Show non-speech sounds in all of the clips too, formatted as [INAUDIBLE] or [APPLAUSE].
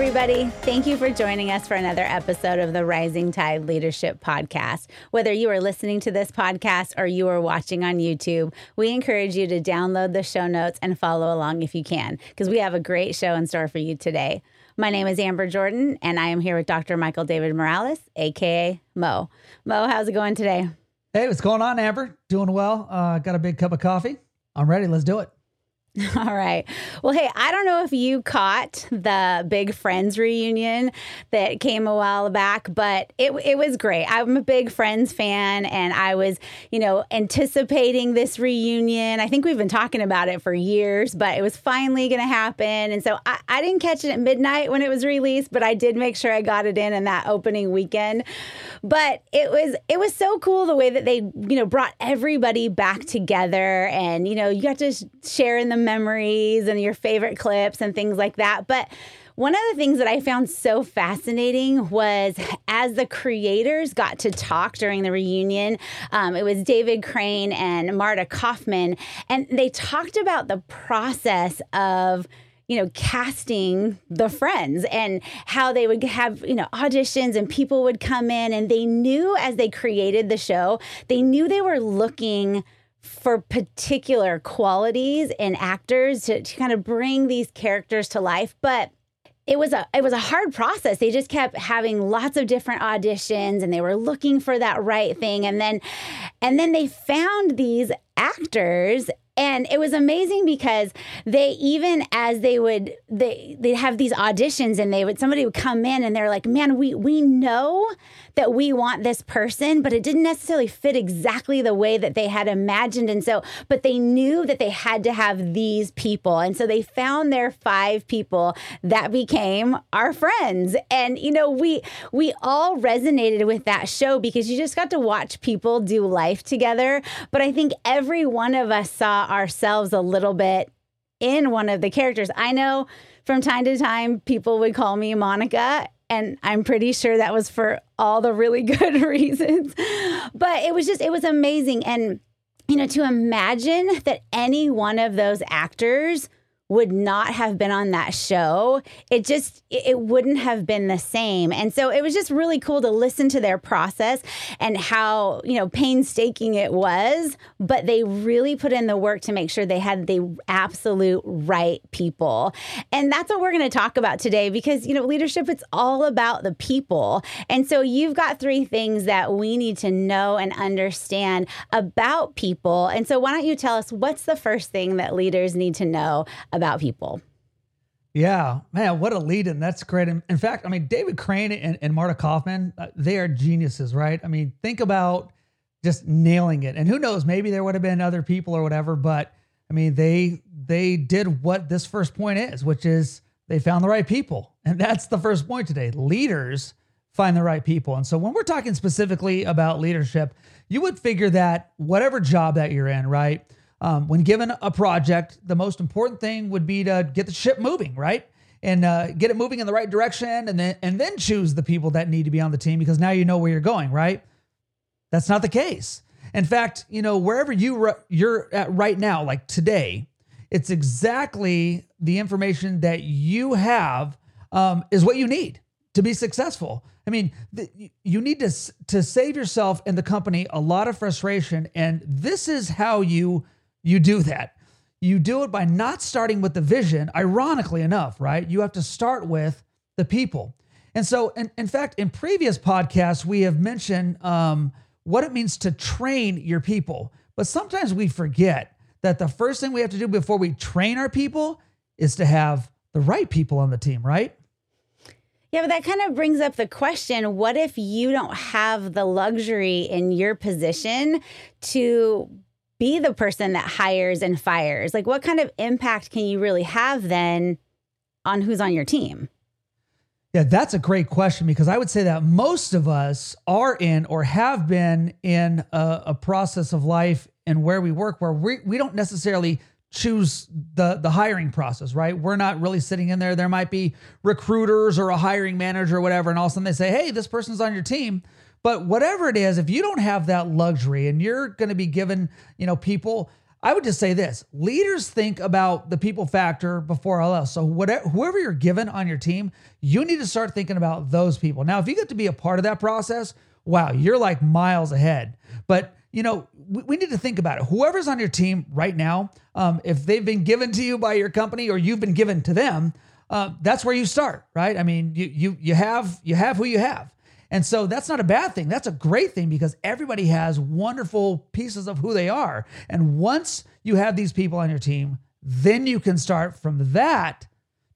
Everybody. Thank you for joining us for another episode of the Rising Tide Leadership Podcast. Whether you are listening to this podcast or you are watching on YouTube, we encourage you to download the show notes and follow along if you can, because we have a great show in store for you today. My name is Amber Jordan, and I am here with Dr. Michael David Morales, AKA Mo. Mo, how's it going today? Hey, what's going on, Amber? Doing well. Uh, got a big cup of coffee. I'm ready. Let's do it. [LAUGHS] All right. Well, hey, I don't know if you caught the big Friends reunion that came a while back, but it, it was great. I'm a big Friends fan, and I was, you know, anticipating this reunion. I think we've been talking about it for years, but it was finally going to happen. And so I, I didn't catch it at midnight when it was released, but I did make sure I got it in in that opening weekend. But it was it was so cool the way that they, you know, brought everybody back together, and you know, you got to share in the memories and your favorite clips and things like that. But one of the things that I found so fascinating was as the creators got to talk during the reunion, um, it was David Crane and Marta Kauffman, and they talked about the process of you know, casting the friends and how they would have, you know, auditions and people would come in and they knew as they created the show, they knew they were looking for particular qualities in actors to, to kind of bring these characters to life. But it was a it was a hard process. They just kept having lots of different auditions and they were looking for that right thing and then and then they found these actors and it was amazing because they even as they would they they'd have these auditions and they would somebody would come in and they're like man we we know that we want this person but it didn't necessarily fit exactly the way that they had imagined. And so but they knew that they had to have these people. And so they found their five people that became our friends. And you know we we all resonated with that show because you just got to watch people do life together. But i think every one of us saw ourselves a little bit in one of the characters. I know from time to time people would call me Monica, and I'm pretty sure that was for all the really [LAUGHS] good reasons. But it was just, it was amazing. And, you know, to imagine that any one of those actors would not have been on that show, it just it wouldn't have been the same. And so it was just really cool to listen to their process and how, you know, painstaking it was, but they really put in the work to make sure they had the absolute right people. And that's what we're going to talk about today because, you know, leadership it's all about the people. And so you've got three things that we need to know and understand about people. And so why don't you tell us what's the first thing that leaders need to know about people. Yeah, man, what a lead in. That's great. In, in fact, I mean, David Crane and, and Marta Kauffman, uh, they are geniuses, right? I mean, think about just nailing it. And who knows, maybe there would have been other people or whatever, but I mean, they they did what this first point is, which is they found the right people. And that's the first point today. Leaders find the right people. And so when we're talking specifically about leadership, you would figure that whatever job that you're in, right? Um, when given a project, the most important thing would be to get the ship moving, right? And uh, get it moving in the right direction, and then and then choose the people that need to be on the team because now you know where you're going, right? That's not the case. In fact, you know wherever you you're at right now, like today, it's exactly the information that you have um, is what you need to be successful. I mean, you need to to save yourself and the company a lot of frustration, and this is how you you do that. You do it by not starting with the vision, ironically enough, right? You have to start with the people. And so, in, in fact, in previous podcasts, we have mentioned um, what it means to train your people. But sometimes we forget that the first thing we have to do before we train our people is to have the right people on the team, right? Yeah, but that kind of brings up the question what if you don't have the luxury in your position to be the person that hires and fires? Like, what kind of impact can you really have then on who's on your team? Yeah, that's a great question because I would say that most of us are in or have been in a, a process of life and where we work where we, we don't necessarily choose the the hiring process, right? We're not really sitting in there. There might be recruiters or a hiring manager or whatever, and all of a sudden they say, "Hey, this person's on your team." But whatever it is, if you don't have that luxury and you're going to be given, you know, people, I would just say this: leaders think about the people factor before all else. So whatever, whoever you're given on your team, you need to start thinking about those people. Now, if you get to be a part of that process, wow, you're like miles ahead. But you know, we, we need to think about it. Whoever's on your team right now, um, if they've been given to you by your company or you've been given to them, uh, that's where you start, right? I mean, you you you have you have who you have. And so that's not a bad thing. That's a great thing because everybody has wonderful pieces of who they are. And once you have these people on your team, then you can start from that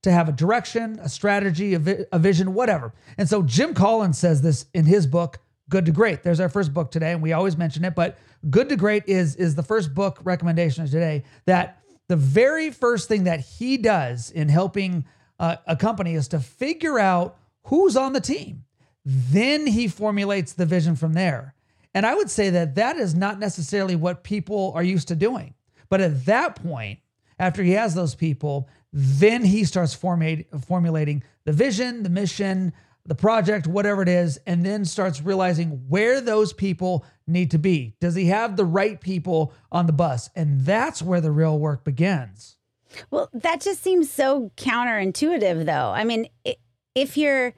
to have a direction, a strategy, a, vi- a vision, whatever. And so Jim Collins says this in his book, Good to Great. There's our first book today, and we always mention it, but Good to Great is, is the first book recommendation of today that the very first thing that he does in helping uh, a company is to figure out who's on the team. Then he formulates the vision from there. And I would say that that is not necessarily what people are used to doing. But at that point, after he has those people, then he starts formulating the vision, the mission, the project, whatever it is, and then starts realizing where those people need to be. Does he have the right people on the bus? And that's where the real work begins. Well, that just seems so counterintuitive, though. I mean, if you're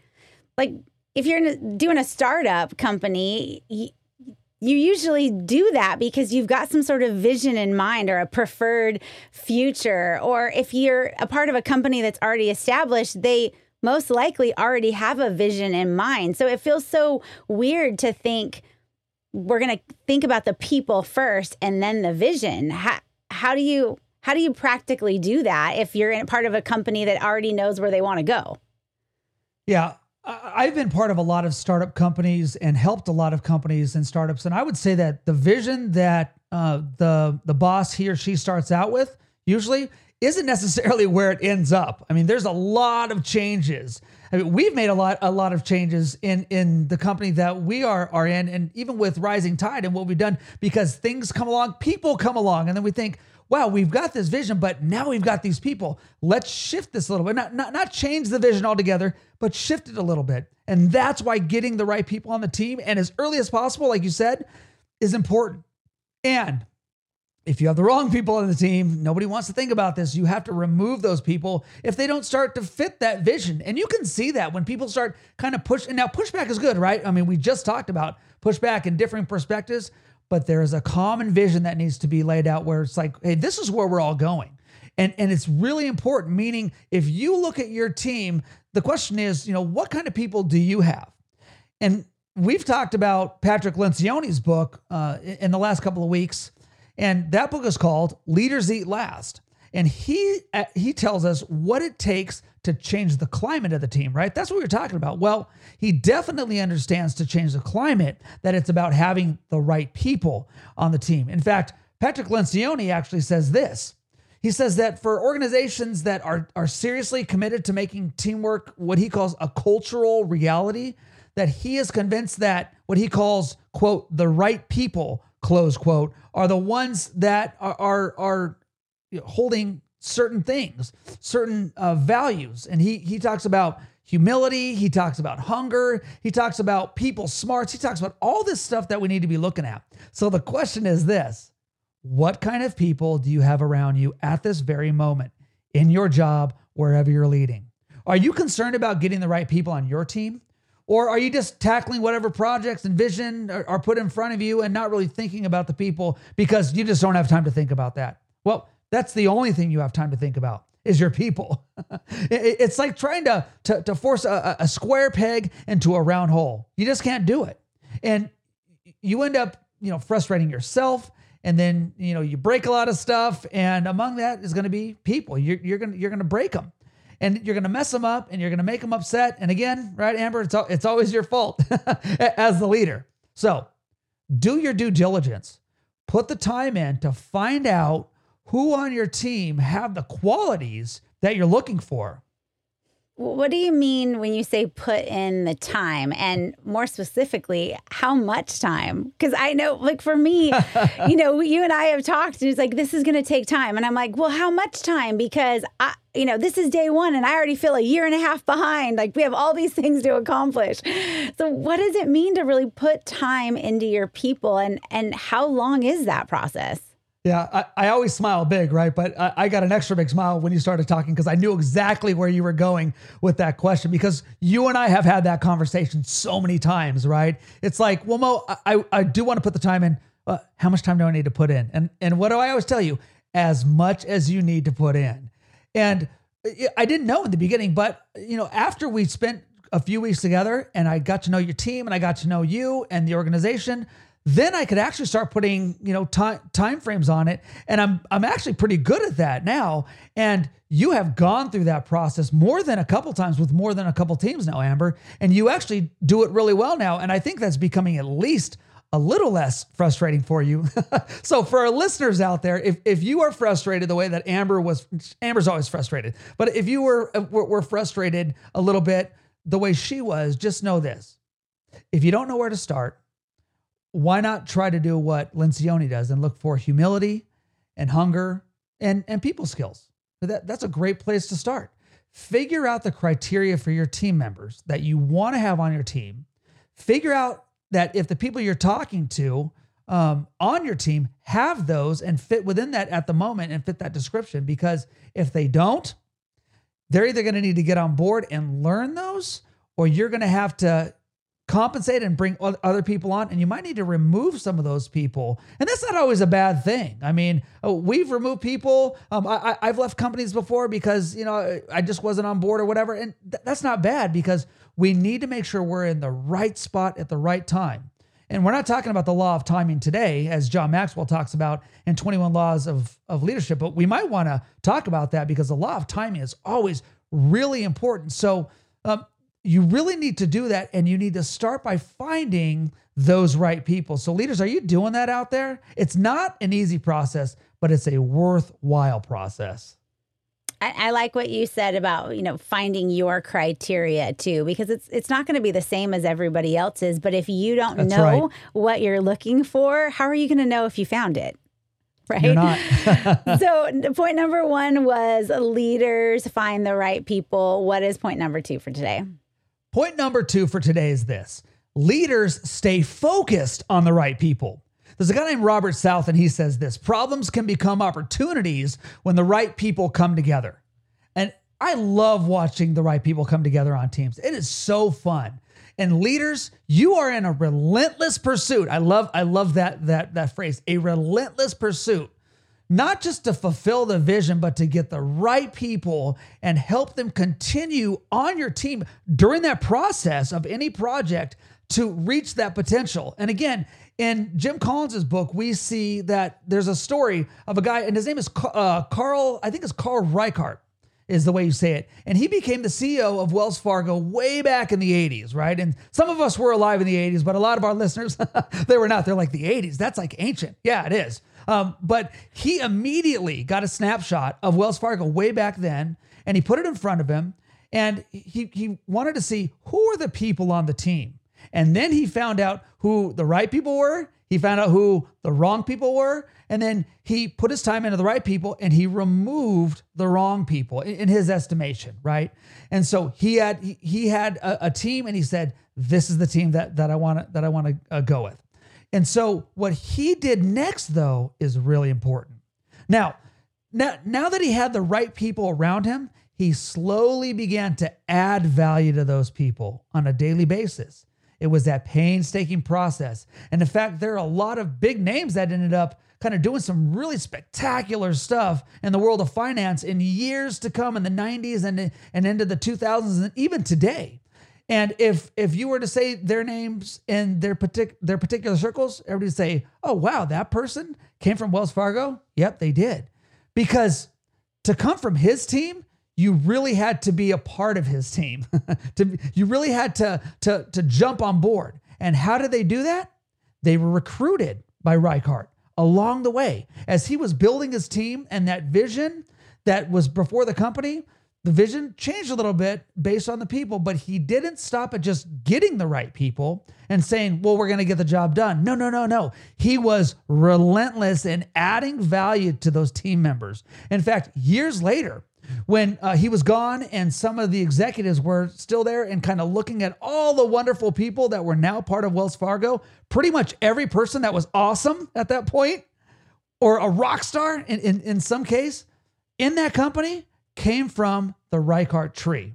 like, if you're doing a startup company, you usually do that because you've got some sort of vision in mind or a preferred future. Or if you're a part of a company that's already established, they most likely already have a vision in mind. So it feels so weird to think we're going to think about the people first and then the vision. How, how do you how do you practically do that if you're in a part of a company that already knows where they want to go? Yeah, I've been part of a lot of startup companies and helped a lot of companies and startups, and I would say that the vision that uh, the the boss he or she starts out with usually isn't necessarily [LAUGHS] where it ends up. I mean, there's a lot of changes. I mean, we've made a lot a lot of changes in in the company that we are are in, and even with Rising Tide and what we've done, because things come along, people come along, and then we think, wow, we've got this vision, but now we've got these people. Let's shift this a little bit. Not, not, not change the vision altogether, but shift it a little bit. And that's why getting the right people on the team and as early as possible, like you said, is important. And if you have the wrong people on the team, nobody wants to think about this. You have to remove those people if they don't start to fit that vision. And you can see that when people start kind of push. And now pushback is good, right? I mean, we just talked about pushback and different perspectives, but there is a common vision that needs to be laid out where it's like, hey, this is where we're all going. And, and it's really important, meaning if you look at your team, the question is, you know, what kind of people do you have? And we've talked about Patrick Lencioni's book uh, in the last couple of weeks and that book is called Leaders Eat Last. And he uh, he tells us what it takes to change the climate of the team, right? That's what we are talking about. Well, he definitely understands to change the climate that it's about having the right people on the team. In fact, Patrick Lencioni actually says this. He says that for organizations that are, are seriously committed to making teamwork what he calls a cultural reality, that he is convinced that what he calls, quote, the right people close quote, are the ones that are are, are holding certain things, certain uh, values. And he he talks about humility, he talks about hunger, he talks about people smarts, he talks about all this stuff that we need to be looking at. So the question is this, what kind of people do you have around you at this very moment in your job wherever you're leading? Are you concerned about getting the right people on your team? Or are you just tackling whatever projects and vision are, are, put in front of you and not really thinking about the people because you just don't have time to think about that? Well, that's the only thing you have time to think about is your people. [LAUGHS] it's like trying to, to, to force a, a square peg into a round hole. You just can't do it. And you end up, you know, frustrating yourself and then you know you break a lot of stuff and among that is going to be people you're, you're going to you're going to break them and you're going to mess them up and you're going to make them upset. And again, right, Amber, it's, it's always your fault [LAUGHS] as the leader. So do your due diligence. Put the time in to find out who on your team have the qualities that you're looking for. What do you mean when you say put in the time? And more specifically, how much time? Because I know, like for me, [LAUGHS] you know, you and I have talked, and it's like, this is going to take time. And I'm like, well, how much time? Because I, you know, this is day one and I already feel a year and a half behind. Like we have all these things to accomplish. So what does it mean to really put time into your people and and how long is that process? Yeah, I, I always smile big, right? But I, I got an extra big smile when you started talking because I knew exactly where you were going with that question because you and I have had that conversation so many times, right? It's like, well, Mo, I, I do want to put the time in. Uh, how much time do I need to put in? And and what do I always tell you? As much as you need to put in. And I didn't know in the beginning, but you know, after we spent a few weeks together and I got to know your team and I got to know you and the organization, then I could actually start putting, you know, time time frames on it. And I'm I'm actually pretty good at that now. And you have gone through that process more than a couple times with more than a couple teams now, Amber. And you actually do it really well now. And I think that's becoming at least a little less frustrating for you. [LAUGHS] so for our listeners out there, if, if you are frustrated the way that Amber was, Amber's always frustrated, but if you were, uh, were, were frustrated a little bit the way she was, just know this. If you don't know where to start, why not try to do what Lencioni does and look for humility and hunger and, and people skills? That, that's a great place to start. Figure out the criteria for your team members that you want to have on your team. Figure out that if the people you're talking to um, on your team have those and fit within that at the moment and fit that description, because if they don't, they're either going to need to get on board and learn those, or you're going to have to compensate and bring other people on and you might need to remove some of those people. And that's not always a bad thing. I mean oh, we've removed people. Um, I, have left companies before because you know i just wasn't on board or whatever and th- that's not bad because we need to make sure we're in the right spot at the right time. And we're not talking about the law of timing today as john maxwell talks about in 21 laws of, of leadership but we might want to talk about that because the law of timing is always really important. So um, you really need to do that and you need to start by finding those right people. So leaders, are you doing that out there? It's not an easy process, but it's a worthwhile process. I, I like what you said about you know finding your criteria too, because it's it's not going to be the same as everybody else's. But if you don't That's know right. what you're looking for, how are you going to know if you found it? right? [LAUGHS] so, point number one was leaders find the right people. What is point number two for today? Point number two for today is this leaders stay focused on the right people. There's a guy named Robert South, and he says this problems can become opportunities when the right people come together. And I love watching the right people come together on teams. It is so fun. And leaders, you are in a relentless pursuit. I love I love that that that phrase, a relentless pursuit not just to fulfill the vision, but to get the right people and help them continue on your team during that process of any project to reach that potential. And again, in Jim Collins's book, we see that there's a story of a guy, and his name is uh, Carl, I think it's Carl Reichardt is the way you say it. And he became the CEO of Wells Fargo way back in the 80s, right? And some of us were alive in the 80s, but a lot of our listeners, [LAUGHS] they were not. They're like, the 80s, that's like ancient. Yeah, it is. Um, but he immediately got a snapshot of Wells Fargo way back then, and he put it in front of him, and he he wanted to see who are the people on the team, and then he found out who the right people were. He found out who the wrong people were, and then he put his time into the right people, and he removed the wrong people in, in his estimation, right? And so he had he, had a, a, team, and he said, "This is the team that that I want that I want to uh, go with." And so what he did next, though, is really important. Now, now, now that he had the right people around him, he slowly began to add value to those people on a daily basis. It was that painstaking process. And in fact, there are a lot of big names that ended up kind of doing some really spectacular stuff in the world of finance in years to come in the 90s and, and into the 2000s and even today. And if if you were to say their names in their partic- their particular circles, everybody would say, "Oh wow, that person came from Wells Fargo." Yep, they did. Because to come from his team, you really had to be a part of his team. [LAUGHS] to, you really had to, to, to jump on board. And how did they do that? They were recruited by Reichardt along the way. As he was building his team and that vision that was before the company, the vision changed a little bit based on the people, but he didn't stop at just getting the right people and saying, well, we're going to get the job done. No, no, no, no. He was relentless in adding value to those team members. In fact, years later, when uh, he was gone and some of the executives were still there and kind of looking at all the wonderful people that were now part of Wells Fargo, pretty much every person that was awesome at that point or a rock star in, in, in some case in that company came from the Reichardt tree.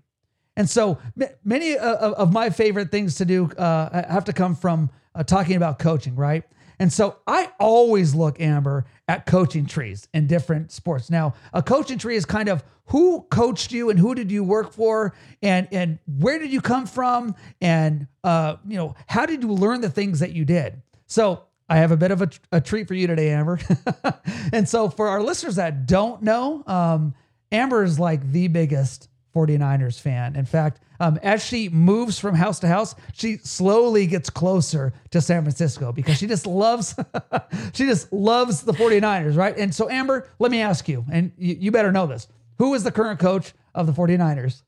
And so many of my favorite things to do uh, have to come from uh, talking about coaching, right? And so I always look, Amber, at coaching trees in different sports. Now, a coaching tree is kind of who coached you and who did you work for and and where did you come from and uh, you know how did you learn the things that you did. So I have a bit of a, a treat for you today, Amber. [LAUGHS] and so for our listeners that don't know, um, Amber is like the biggest 49ers fan. In fact, um, as she moves from house to house, she slowly gets closer to San Francisco because she just loves [LAUGHS] she just loves the 49ers, right? And so Amber, let me ask you, and you, you better know this. Who is the current coach of the 49ers?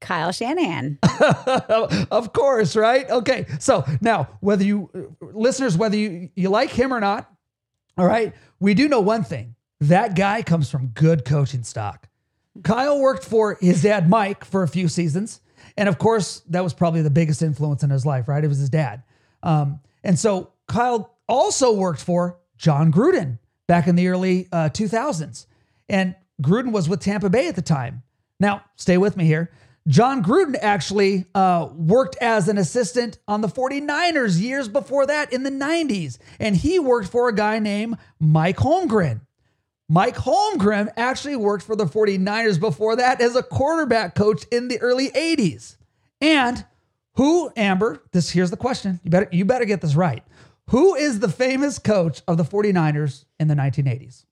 Kyle Shanahan. [LAUGHS] of course, right? Okay. So now, whether you listeners, whether you, you like him or not, all right, we do know one thing. That guy comes from good coaching stock. Kyle worked for his dad, Mike, for a few seasons. And of course, that was probably the biggest influence in his life, right? It was his dad. Um, and so Kyle also worked for Jon Gruden back in the early uh, 2000s. And Gruden was with Tampa Bay at the time. Now, stay with me here. Jon Gruden actually uh, worked as an assistant on the 49ers years before that in the 90s. And he worked for a guy named Mike Holmgren. Mike Holmgren actually worked for the 49ers before that as a quarterback coach in the early 80s. And who, Amber, this here's the question. You better you better get this right. Who is the famous coach of the 49ers in the 1980s?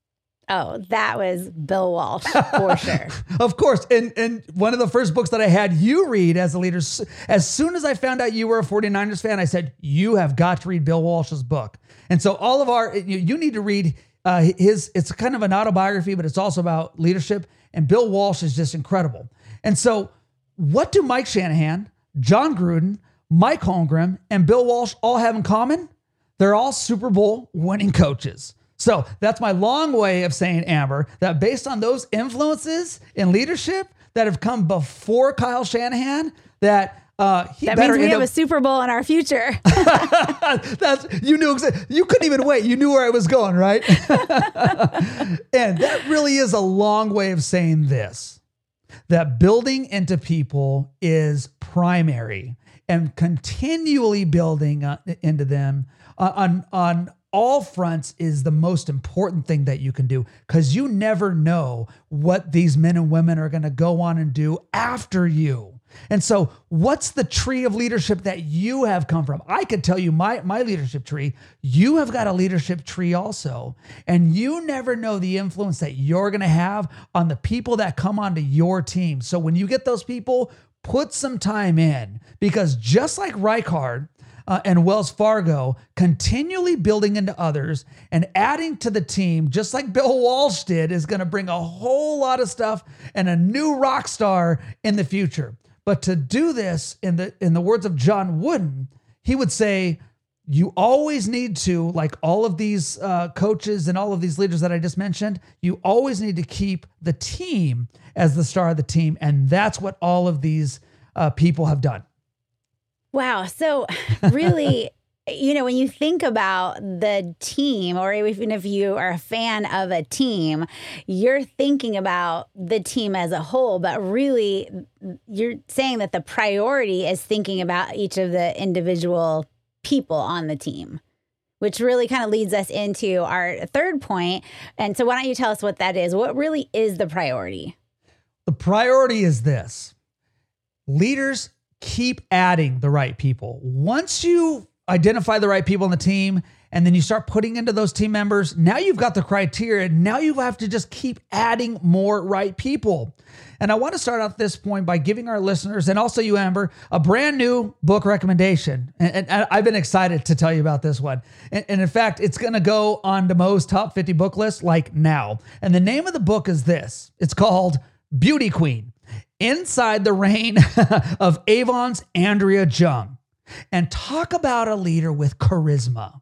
Oh, that was Bill Walsh for [LAUGHS] sure. of course. And and one of the first books that I had you read as a leader, as soon as I found out you were a 49ers fan, I said, you have got to read Bill Walsh's book. And so all of our, you, you need to read uh, his it's kind of an autobiography, but it's also about leadership. And Bill Walsh is just incredible. And so, what do Mike Shanahan, Jon Gruden, Mike Holmgren, and Bill Walsh all have in common? They're all Super Bowl winning coaches. So that's my long way of saying, Amber, that based on those influences in leadership that have come before Kyle Shanahan, that uh, that means we have up, a Super Bowl in our future. [LAUGHS] [LAUGHS] that's you knew you couldn't even wait. You knew where I was going, right? [LAUGHS] and that really is a long way of saying this: that building into people is primary, and continually building uh, into them uh, on on all fronts is the most important thing that you can do because you never know what these men and women are going to go on and do after you. And so, what's the tree of leadership that you have come from? I could tell you my, my leadership tree. You have got a leadership tree also. And you never know the influence that you're going to have on the people that come onto your team. So, when you get those people, put some time in because just like Reichardt, uh, and Wells Fargo continually building into others and adding to the team, just like Bill Walsh did, is going to bring a whole lot of stuff and a new rock star in the future. But to do this, in the in the words of John Wooden, he would say, you always need to, like all of these uh, coaches and all of these leaders that I just mentioned, you always need to keep the team as the star of the team. And that's what all of these uh, people have done. Wow. So, really, you know, when you think about the team, or even if you are a fan of a team, you're thinking about the team as a whole, but really, you're saying that the priority is thinking about each of the individual people on the team. Which really kind of leads us into our third point. And so, why don't you tell us what that is? What really is the priority? The priority is this leaders keep adding the right people. Once you identify the right people on the team and then you start putting into those team members now you've got the criteria now you have to just keep adding more right people. And i want to start off this point by giving our listeners and also you amber a brand new book recommendation. And, and i've been excited to tell you about this one. And, and in fact it's going to go on most top 50 book list like now. And the name of the book is this. It's called beauty queen, inside the reign [LAUGHS] of Avon's Andrea Jung. And talk about a leader with charisma.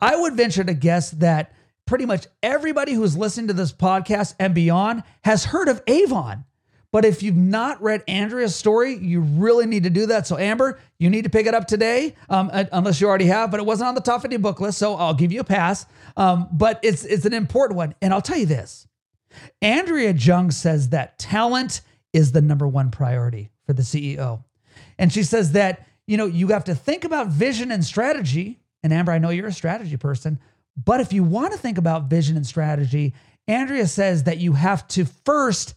I would venture to guess that pretty much everybody who's listening to this podcast and beyond has heard of Avon. But if you've not read Andrea's story, you really need to do that. So, Amber, you need to pick it up today, um, unless you already have. But it wasn't on the top 50 book list, so I'll give you a pass. Um, but it's it's an important one, and I'll tell you this: Andrea Jung says that talent is the number one priority for the CEO, and she says that you know you have to think about vision and strategy. And Amber, I know you're a strategy person, but if you want to think about vision and strategy, Andrea says that you have to first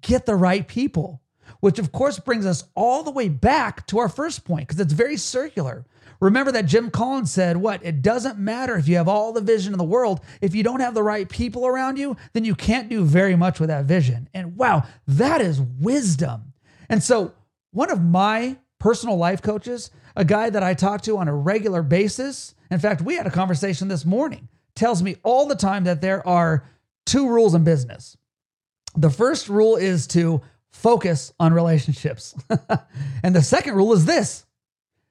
get the right people, which of course brings us all the way back to our first point because it's very circular. Remember that Jim Collins said, What? It doesn't matter if you have all the vision in the world. If you don't have the right people around you, then you can't do very much with that vision. And wow, that is wisdom. And so, one of my personal life coaches, a guy that I talk to on a regular basis, in fact, we had a conversation this morning, tells me all the time that there are two rules in business. The first rule is to focus on relationships. [LAUGHS] and the second rule is this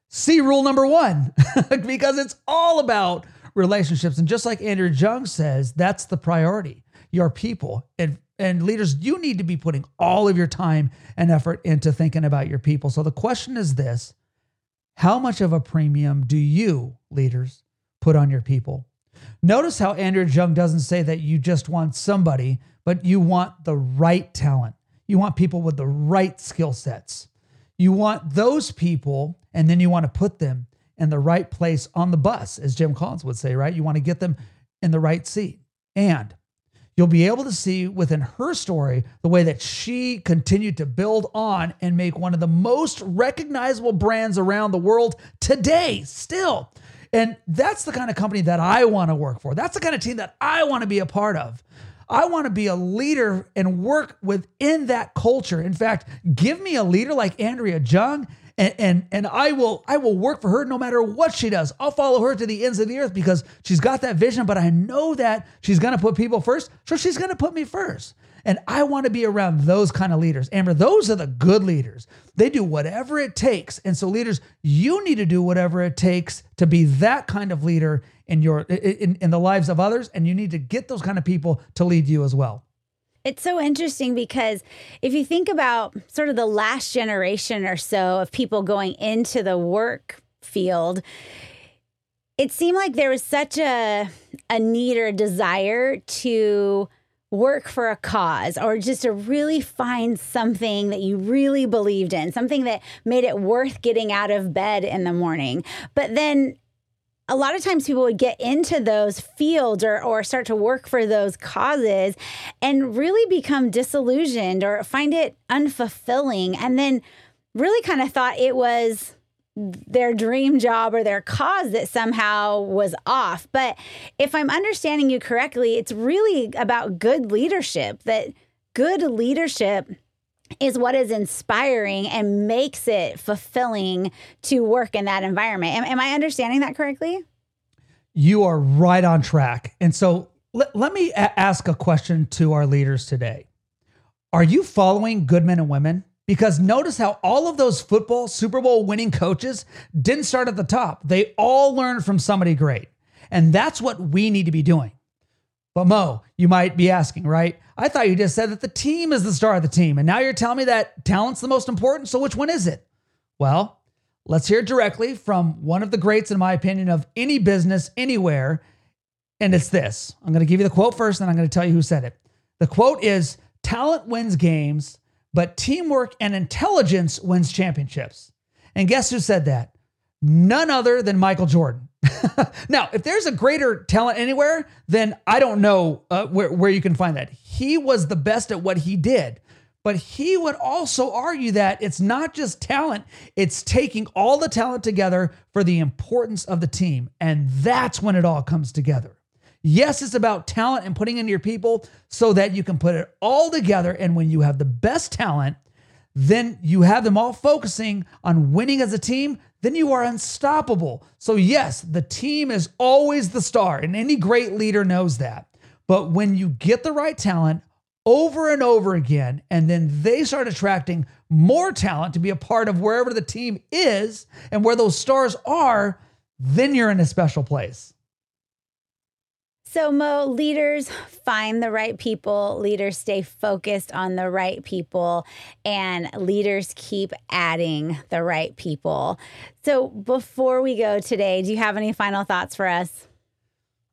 see rule number one, [LAUGHS] because it's all about relationships. And just like Andrea Jung says, that's the priority your people. And, and leaders, you need to be putting all of your time and effort into thinking about your people. So the question is this How much of a premium do you, leaders, put on your people? Notice how Andrea Jung doesn't say that you just want somebody but you want the right talent. You want people with the right skill sets. You want those people, and then you want to put them in the right place on the bus, as Jim Collins would say, right? You want to get them in the right seat. And you'll be able to see within her story the way that she continued to build on and make one of the most recognizable brands around the world today, still. And that's the kind of company that I want to work for. That's the kind of team that I want to be a part of. I want to be a leader and work within that culture. In fact, give me a leader like Andrea Jung and, and and I will I will work for her no matter what she does. I'll follow her to the ends of the earth because she's got that vision, but I know that she's going to put people first, so she's going to put me first. And I want to be around those kind of leaders. Amber, those are the good leaders. They do whatever it takes. And so leaders, you need to do whatever it takes to be that kind of leader in your in, in the lives of others and you need to get those kind of people to lead you as well. It's so interesting because if you think about sort of the last generation or so of people going into the work field, it seemed like there was such a a need or a desire to work for a cause or just to really find something that you really believed in, something that made it worth getting out of bed in the morning. But then a lot of times people would get into those fields or, or start to work for those causes and really become disillusioned or find it unfulfilling and then really kind of thought it was their dream job or their cause that somehow was off. But if I'm understanding you correctly, it's really about good leadership, that good leadership is what is inspiring and makes it fulfilling to work in that environment. Am, am I understanding that correctly? You are right on track. And so let, let me a- ask a question to our leaders today. Are you following good men and women? Because notice how all of those football Super Bowl winning coaches didn't start at the top. They all learned from somebody great. And that's what we need to be doing. But Mo, you might be asking, right? I thought you just said that the team is the star of the team. And now you're telling me that talent's the most important. So which one is it? Well, let's hear directly from one of the greats, in my opinion, of any business anywhere. And it's this I'm going to give you the quote first, and I'm going to tell you who said it. The quote is Talent wins games, but teamwork and intelligence wins championships. And guess who said that? None other than Michael Jordan. [LAUGHS] now, if there's a greater talent anywhere, then I don't know uh, where, where you can find that. He was the best at what he did. But he would also argue that it's not just talent, it's taking all the talent together for the importance of the team. And that's when it all comes together. Yes, it's about talent and putting in your people so that you can put it all together. And when you have the best talent, then you have them all focusing on winning as a team, then you are unstoppable. So, yes, the team is always the star, and any great leader knows that. But when you get the right talent, over and over again, and then they start attracting more talent to be a part of wherever the team is and where those stars are, then you're in a special place. So, Mo, leaders find the right people, leaders stay focused on the right people, and leaders keep adding the right people. So, before we go today, do you have any final thoughts for us?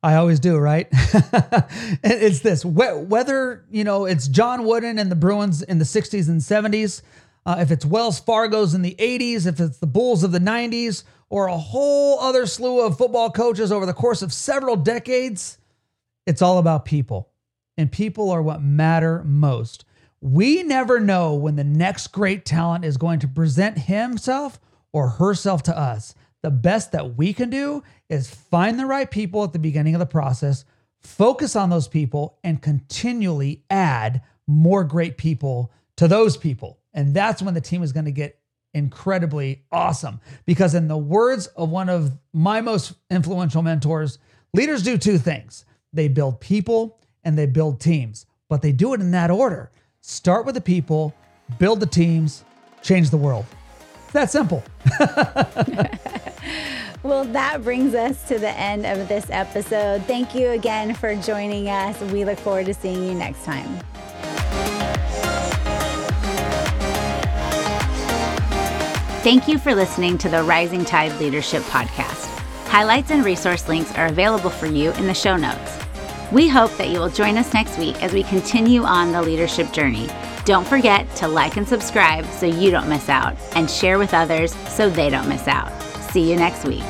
I always do, right? [LAUGHS] it's this whether, you know, it's John Wooden and the Bruins in the 60s and 70s, uh, if it's Wells Fargo's in the 80s, if it's the Bulls of the 90s, or a whole other slew of football coaches over the course of several decades it's all about people, and people are what matter most. We never know when the next great talent is going to present himself or herself to us. The best that we can do is find the right people at the beginning of the process, focus on those people, and continually add more great people to those people. And that's when the team is going to get incredibly awesome. Because, in the words of one of my most influential mentors, leaders do two things they build people and they build teams, but they do it in that order. Start with the people, build the teams, change the world. It's that simple. [LAUGHS] [LAUGHS] well, that brings us to the end of this episode. Thank you again for joining us. We look forward to seeing you next time. Thank you for listening to the Rising Tide Leadership Podcast. Highlights and resource links are available for you in the show notes. We hope that you will join us next week as we continue on the leadership journey. Don't forget to like and subscribe so you don't miss out, and share with others so they don't miss out. See you next week.